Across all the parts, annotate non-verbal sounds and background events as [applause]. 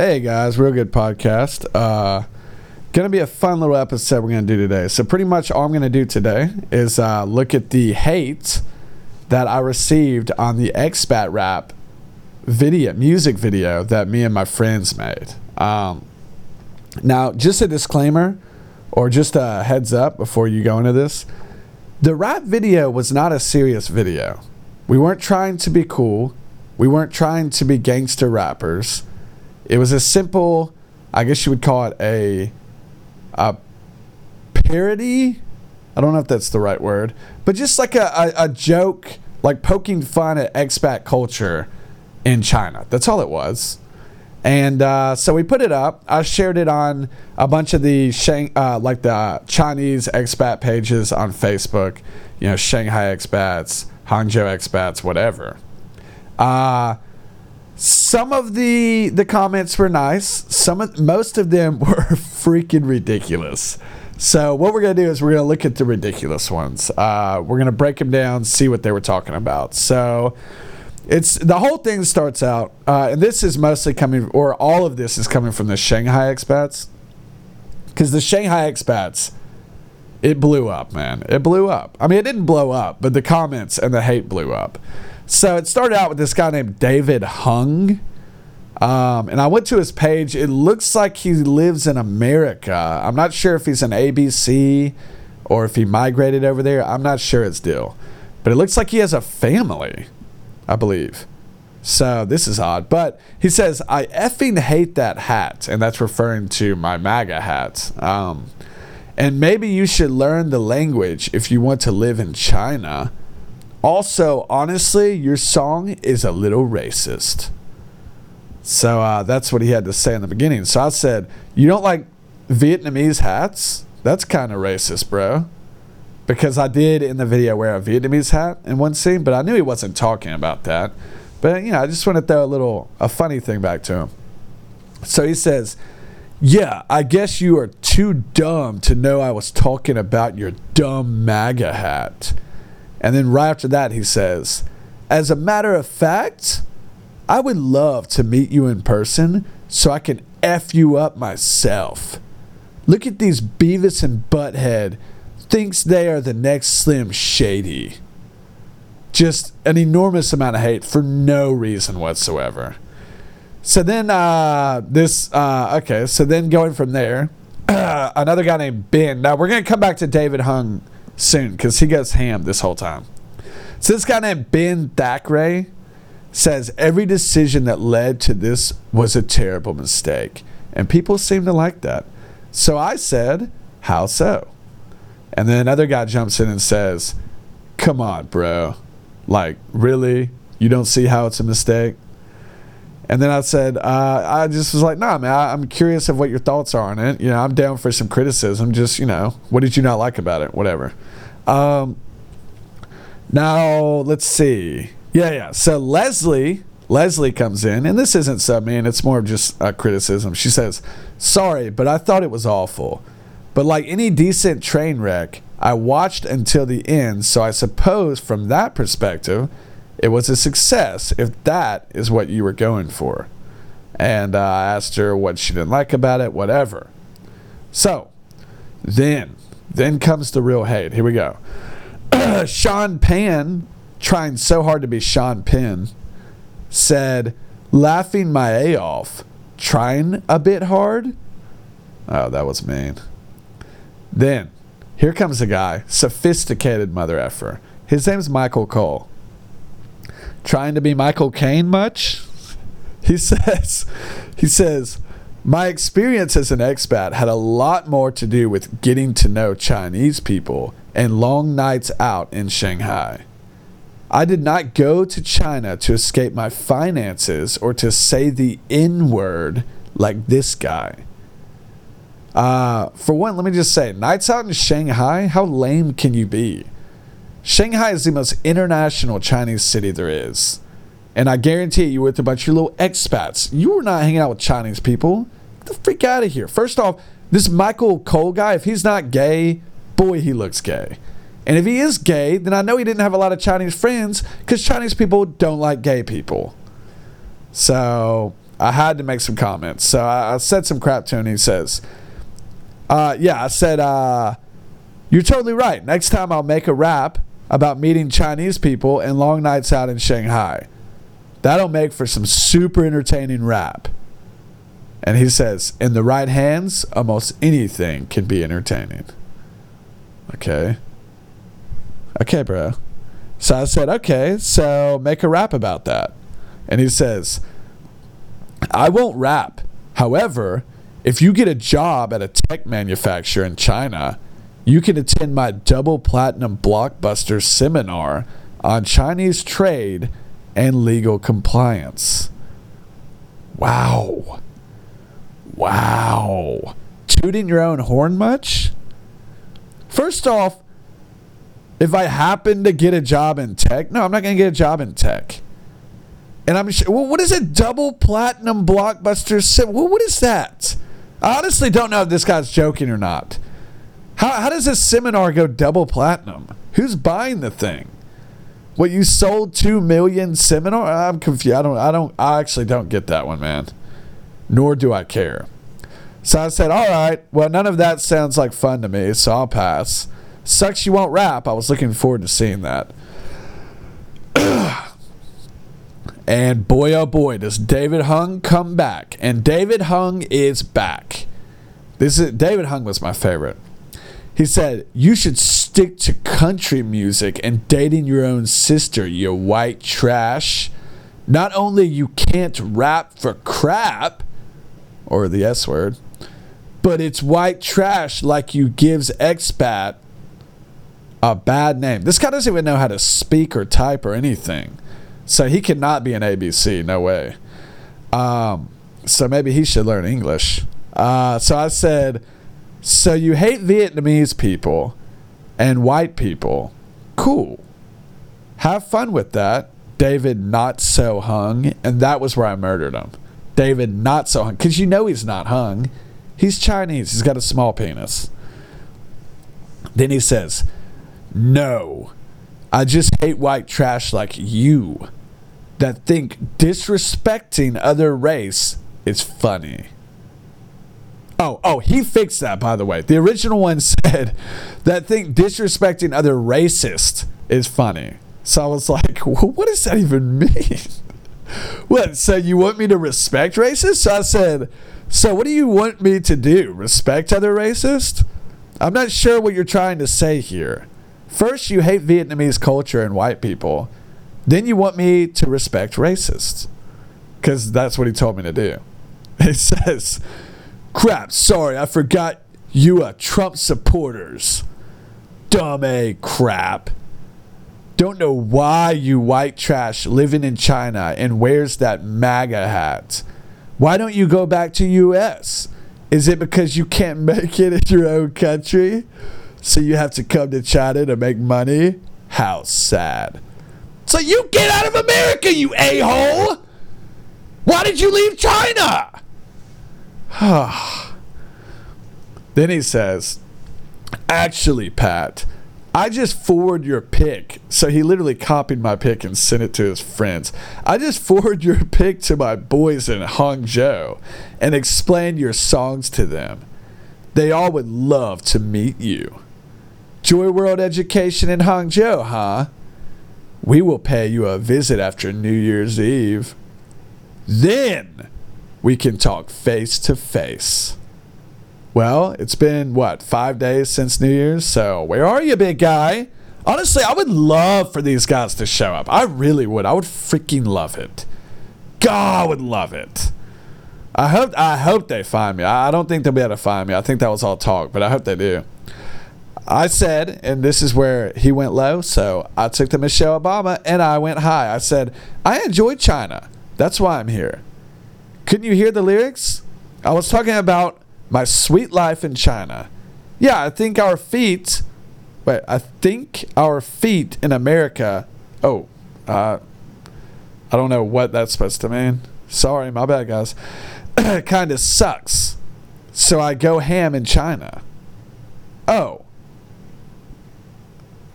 Hey guys, real good podcast. Uh, gonna be a fun little episode we're gonna do today. So pretty much all I'm gonna do today is uh, look at the hate that I received on the expat rap video, music video that me and my friends made. Um, now, just a disclaimer, or just a heads up before you go into this. The rap video was not a serious video. We weren't trying to be cool. We weren't trying to be gangster rappers. It was a simple, I guess you would call it a, a parody. I don't know if that's the right word, but just like a, a, a joke, like poking fun at expat culture in China. That's all it was. And uh, so we put it up. I shared it on a bunch of the Shang, uh, like the Chinese expat pages on Facebook. You know, Shanghai expats, Hangzhou expats, whatever. Uh, some of the the comments were nice. Some of most of them [laughs] were freaking ridiculous. So what we're gonna do is we're gonna look at the ridiculous ones. Uh, we're gonna break them down, see what they were talking about. So it's the whole thing starts out, uh, and this is mostly coming, or all of this is coming from the Shanghai expats, because the Shanghai expats, it blew up, man. It blew up. I mean, it didn't blow up, but the comments and the hate blew up. So it started out with this guy named David Hung. Um, and I went to his page. It looks like he lives in America. I'm not sure if he's an ABC or if he migrated over there. I'm not sure his deal. But it looks like he has a family. I believe. So this is odd. But he says, I effing hate that hat. And that's referring to my MAGA hat. Um, and maybe you should learn the language if you want to live in China. Also, honestly, your song is a little racist. So uh, that's what he had to say in the beginning. So I said, You don't like Vietnamese hats? That's kind of racist, bro because I did in the video wear a Vietnamese hat in one scene, but I knew he wasn't talking about that. But you know, I just want to throw a little a funny thing back to him. So he says, "Yeah, I guess you are too dumb to know I was talking about your dumb MAGA hat." And then right after that, he says, "As a matter of fact, I would love to meet you in person so I can f you up myself. Look at these Beavis and Butthead." thinks they are the next Slim Shady. Just an enormous amount of hate for no reason whatsoever. So then, uh, this, uh, okay, so then going from there, uh, [clears throat] another guy named Ben. Now, we're going to come back to David Hung soon because he goes ham this whole time. So this guy named Ben Thackeray says every decision that led to this was a terrible mistake. And people seem to like that. So I said, how so? And then another guy jumps in and says, Come on, bro. Like, really? You don't see how it's a mistake? And then I said, uh, I just was like, nah, man, I, am curious of what your thoughts are on it. You know, I'm down for some criticism. Just, you know, what did you not like about it? Whatever. Um, now, let's see. Yeah, yeah. So Leslie, Leslie comes in, and this isn't sub mean, it's more of just criticism. She says, Sorry, but I thought it was awful. But like any decent train wreck, I watched until the end, so I suppose from that perspective, it was a success if that is what you were going for. And uh, I asked her what she didn't like about it, whatever. So, then, then comes the real hate. Here we go. [clears throat] Sean Penn, trying so hard to be Sean Penn, said, laughing my A off, trying a bit hard. Oh, that was mean. Then, here comes a guy, sophisticated mother effer. His name's Michael Cole. Trying to be Michael Caine much? He [laughs] says, he says, my experience as an expat had a lot more to do with getting to know Chinese people and long nights out in Shanghai. I did not go to China to escape my finances or to say the N word like this guy. Uh, for one, let me just say, nights out in Shanghai, how lame can you be? Shanghai is the most international Chinese city there is. And I guarantee you, with a bunch of little expats, you were not hanging out with Chinese people. Get the freak out of here. First off, this Michael Cole guy, if he's not gay, boy, he looks gay. And if he is gay, then I know he didn't have a lot of Chinese friends because Chinese people don't like gay people. So I had to make some comments. So I, I said some crap to him. He says, uh, "Yeah, I said uh, you're totally right. Next time I'll make a rap about meeting Chinese people and long nights out in Shanghai. That'll make for some super entertaining rap." And he says, "In the right hands, almost anything can be entertaining." Okay. Okay, bro. So I said, okay, so make a rap about that. And he says, I won't rap. However, if you get a job at a tech manufacturer in China, you can attend my double platinum blockbuster seminar on Chinese trade and legal compliance. Wow. Wow. Tooting your own horn much? First off, if I happen to get a job in tech, no, I'm not going to get a job in tech. And I'm sure, well, what is a double platinum blockbuster? Well, what is that? I honestly don't know if this guy's joking or not. How, how does a seminar go double platinum? Who's buying the thing? What you sold two million seminar? I'm confused. I don't. I don't. I actually don't get that one, man. Nor do I care. So I said, all right. Well, none of that sounds like fun to me, so I'll pass. Sucks you won't rap. I was looking forward to seeing that. [clears throat] and boy, oh boy, does David Hung come back. And David Hung is back. This is David Hung was my favorite. He said, You should stick to country music and dating your own sister, you white trash. Not only you can't rap for crap, or the S word, but it's white trash like you gives expat a bad name. This guy doesn't even know how to speak or type or anything. So he cannot be an ABC, no way. Um, so maybe he should learn English. Uh, so I said, so you hate Vietnamese people and white people. Cool. Have fun with that. David not so hung. And that was where I murdered him. David not so hung. Because you know he's not hung. He's Chinese. He's got a small penis. Then he says, no. I just hate white trash like you that think disrespecting other race is funny. Oh, oh, he fixed that by the way. The original one [laughs] said that think disrespecting other racist is funny. So I was like, [laughs] what does that even mean? [laughs] what? So you want me to respect racists? So I said, so what do you want me to do? Respect other racists? I'm not sure what you're trying to say here. First, you hate Vietnamese culture and white people. Then you want me to respect racists. Because that's what he told me to do. He says, Crap, sorry, I forgot you are Trump supporters. Dumb A crap. Don't know why you white trash living in China and wears that MAGA hat. Why don't you go back to US? Is it because you can't [laughs] make it in your own country? So you have to come to China to make money? How sad. So you get out of America, you a hole! Why did you leave China? [sighs] then he says, Actually, Pat, I just forward your pick. So he literally copied my pick and sent it to his friends. I just forward your pick to my boys in Hangzhou and explained your songs to them. They all would love to meet you. Joy World Education in Hangzhou, huh? We will pay you a visit after New Year's Eve. Then we can talk face to face. Well, it's been what, five days since New Year's? So, where are you, big guy? Honestly, I would love for these guys to show up. I really would. I would freaking love it. God, I would love it. I hope I hope they find me. I don't think they'll be able to find me. I think that was all talk, but I hope they do. I said, and this is where he went low, so I took to Michelle Obama and I went high. I said, I enjoy China. That's why I'm here. Couldn't you hear the lyrics? I was talking about my sweet life in China. Yeah, I think our feet. Wait, I think our feet in America. Oh, uh, I don't know what that's supposed to mean. Sorry, my bad, guys. [coughs] kind of sucks. So I go ham in China. Oh.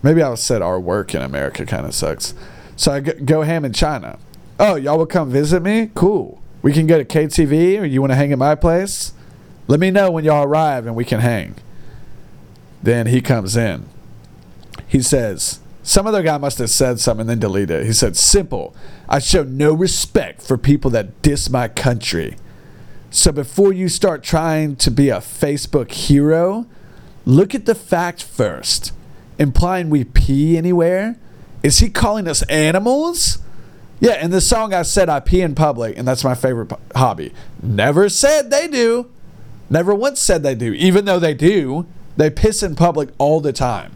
Maybe I said our work in America kind of sucks. So I go ham in China. Oh, y'all will come visit me? Cool. We can go to KTV or you want to hang at my place? Let me know when y'all arrive and we can hang. Then he comes in. He says, some other guy must have said something and then deleted it. He said, Simple. I show no respect for people that diss my country. So before you start trying to be a Facebook hero, look at the fact first. Implying we pee anywhere? Is he calling us animals? Yeah, in the song I said I pee in public, and that's my favorite hobby. Never said they do. Never once said they do, even though they do. They piss in public all the time.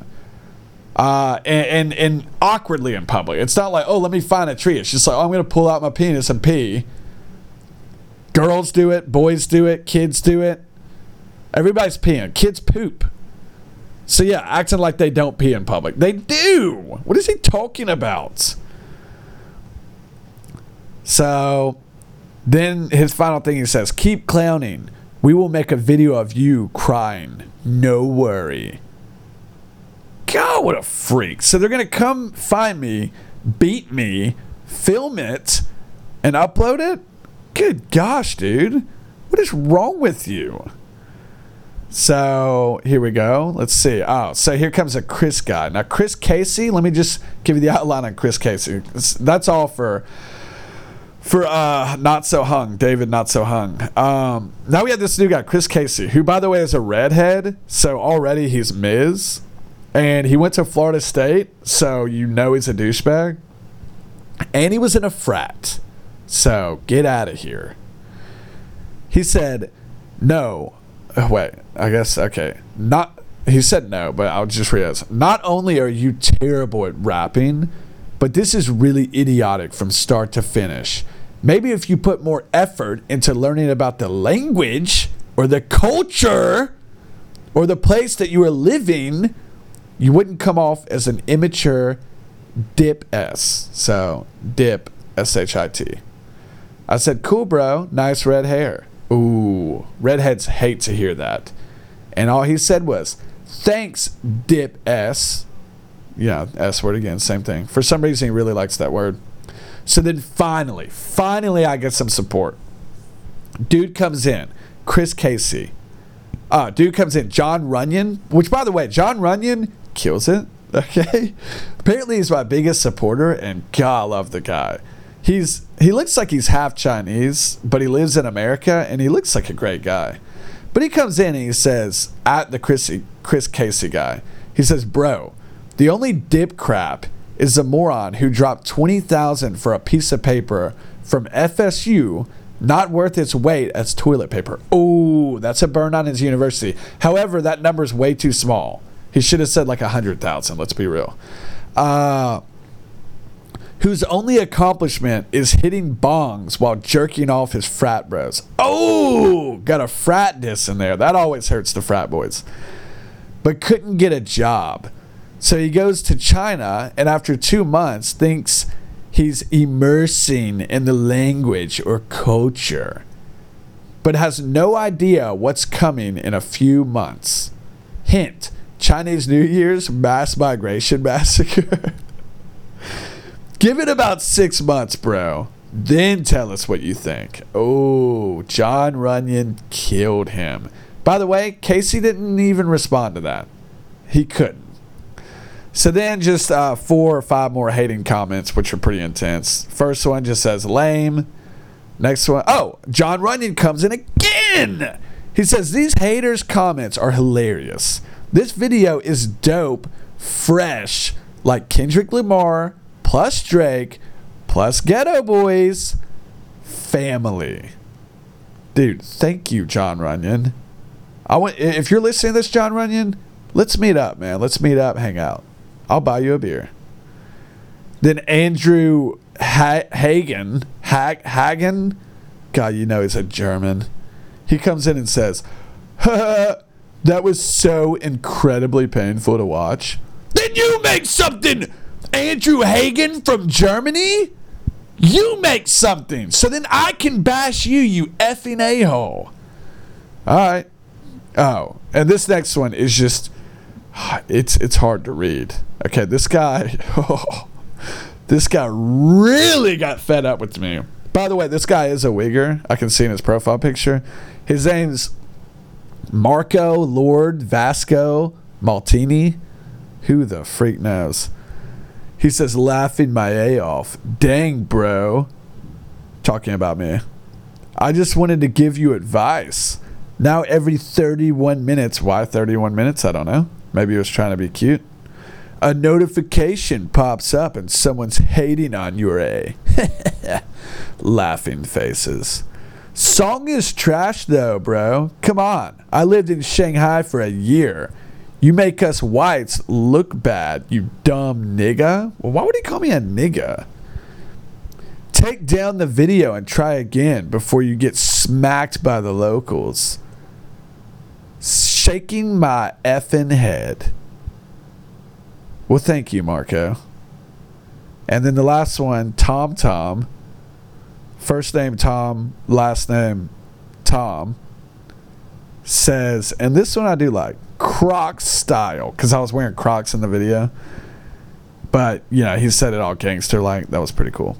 Uh, and, and, and awkwardly in public. It's not like, oh, let me find a tree. It's just like, oh, I'm going to pull out my penis and pee. Girls do it, boys do it, kids do it. Everybody's peeing. Kids poop. So yeah, acting like they don't pee in public. They do. What is he talking about? So then his final thing he says, keep clowning. We will make a video of you crying. No worry. God, what a freak. So they're going to come find me, beat me, film it, and upload it? Good gosh, dude. What is wrong with you? So here we go. Let's see. Oh, so here comes a Chris guy. Now, Chris Casey, let me just give you the outline on Chris Casey. That's all for for uh not so hung david not so hung. Um now we have this new guy chris casey who by the way is a redhead so already he's miz. And he went to florida state so you know he's a douchebag. And he was in a frat so get out of here. He said no. Oh, wait i guess okay. Not he said no but i'll just this. Not only are you terrible at rapping but this is really idiotic from start to finish. Maybe if you put more effort into learning about the language or the culture or the place that you are living, you wouldn't come off as an immature dip S. So, dip S H I T. I said, cool, bro. Nice red hair. Ooh, redheads hate to hear that. And all he said was, thanks, dip S. Yeah, S word again, same thing. For some reason, he really likes that word. So then finally, finally, I get some support. Dude comes in, Chris Casey. Uh, dude comes in, John Runyon, which by the way, John Runyon kills it. [laughs] Okay. Apparently, he's my biggest supporter, and God, I love the guy. He's he looks like he's half Chinese, but he lives in America, and he looks like a great guy. But he comes in and he says, at the Chris, Chris Casey guy, he says, Bro, the only dip crap is a moron who dropped 20,000 for a piece of paper from FSU not worth its weight as toilet paper. Oh, that's a burn on his university. However, that number is way too small. He should have said like a 100,000, let's be real. Uh, whose only accomplishment is hitting bongs while jerking off his frat bros. Oh, got a frat diss in there. That always hurts the frat boys. But couldn't get a job. So he goes to China and after two months thinks he's immersing in the language or culture, but has no idea what's coming in a few months. Hint Chinese New Year's mass migration massacre. [laughs] Give it about six months, bro. Then tell us what you think. Oh, John Runyon killed him. By the way, Casey didn't even respond to that. He couldn't. So then just uh, four or five more hating comments, which are pretty intense. First one just says lame. Next one, oh, John Runyan comes in again. He says these haters' comments are hilarious. This video is dope, fresh, like Kendrick Lamar plus Drake plus Geto Boys family. Dude, thank you, John Runyan. I want if you're listening to this, John Runyan, let's meet up, man. Let's meet up, hang out. I'll buy you a beer. Then Andrew ha- Hagen, ha- Hagen, God, you know he's a German. He comes in and says, [laughs] that was so incredibly painful to watch. Then you make something, Andrew Hagen from Germany? You make something so then I can bash you, you effing a hole. All right. Oh, and this next one is just it's it's hard to read. Okay, this guy, oh, [laughs] this guy really got fed up with me. By the way, this guy is a Uyghur. I can see in his profile picture. His name's Marco Lord Vasco Maltini. Who the freak knows? He says, laughing my A off. Dang, bro. Talking about me. I just wanted to give you advice. Now, every 31 minutes, why 31 minutes? I don't know. Maybe he was trying to be cute. A notification pops up and someone's hating on your A. [laughs] Laughing faces. Song is trash though, bro. Come on. I lived in Shanghai for a year. You make us whites look bad, you dumb nigga. Well, why would he call me a nigga? Take down the video and try again before you get smacked by the locals. Shaking my effing head. Well, thank you, Marco. And then the last one, Tom Tom. First name Tom, last name Tom. Says, and this one I do like, Crocs style, because I was wearing Crocs in the video. But, you know, he said it all gangster like. That was pretty cool.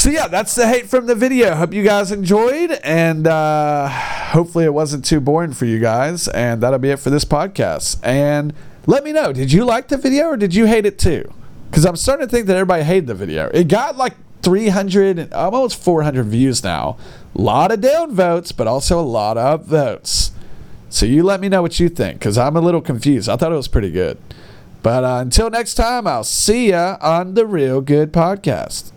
So yeah, that's the hate from the video. Hope you guys enjoyed, and uh, hopefully it wasn't too boring for you guys. And that'll be it for this podcast. And let me know, did you like the video or did you hate it too? Because I'm starting to think that everybody hated the video. It got like 300, almost 400 views now. A lot of down votes, but also a lot of votes. So you let me know what you think, because I'm a little confused. I thought it was pretty good. But uh, until next time, I'll see ya on the Real Good Podcast.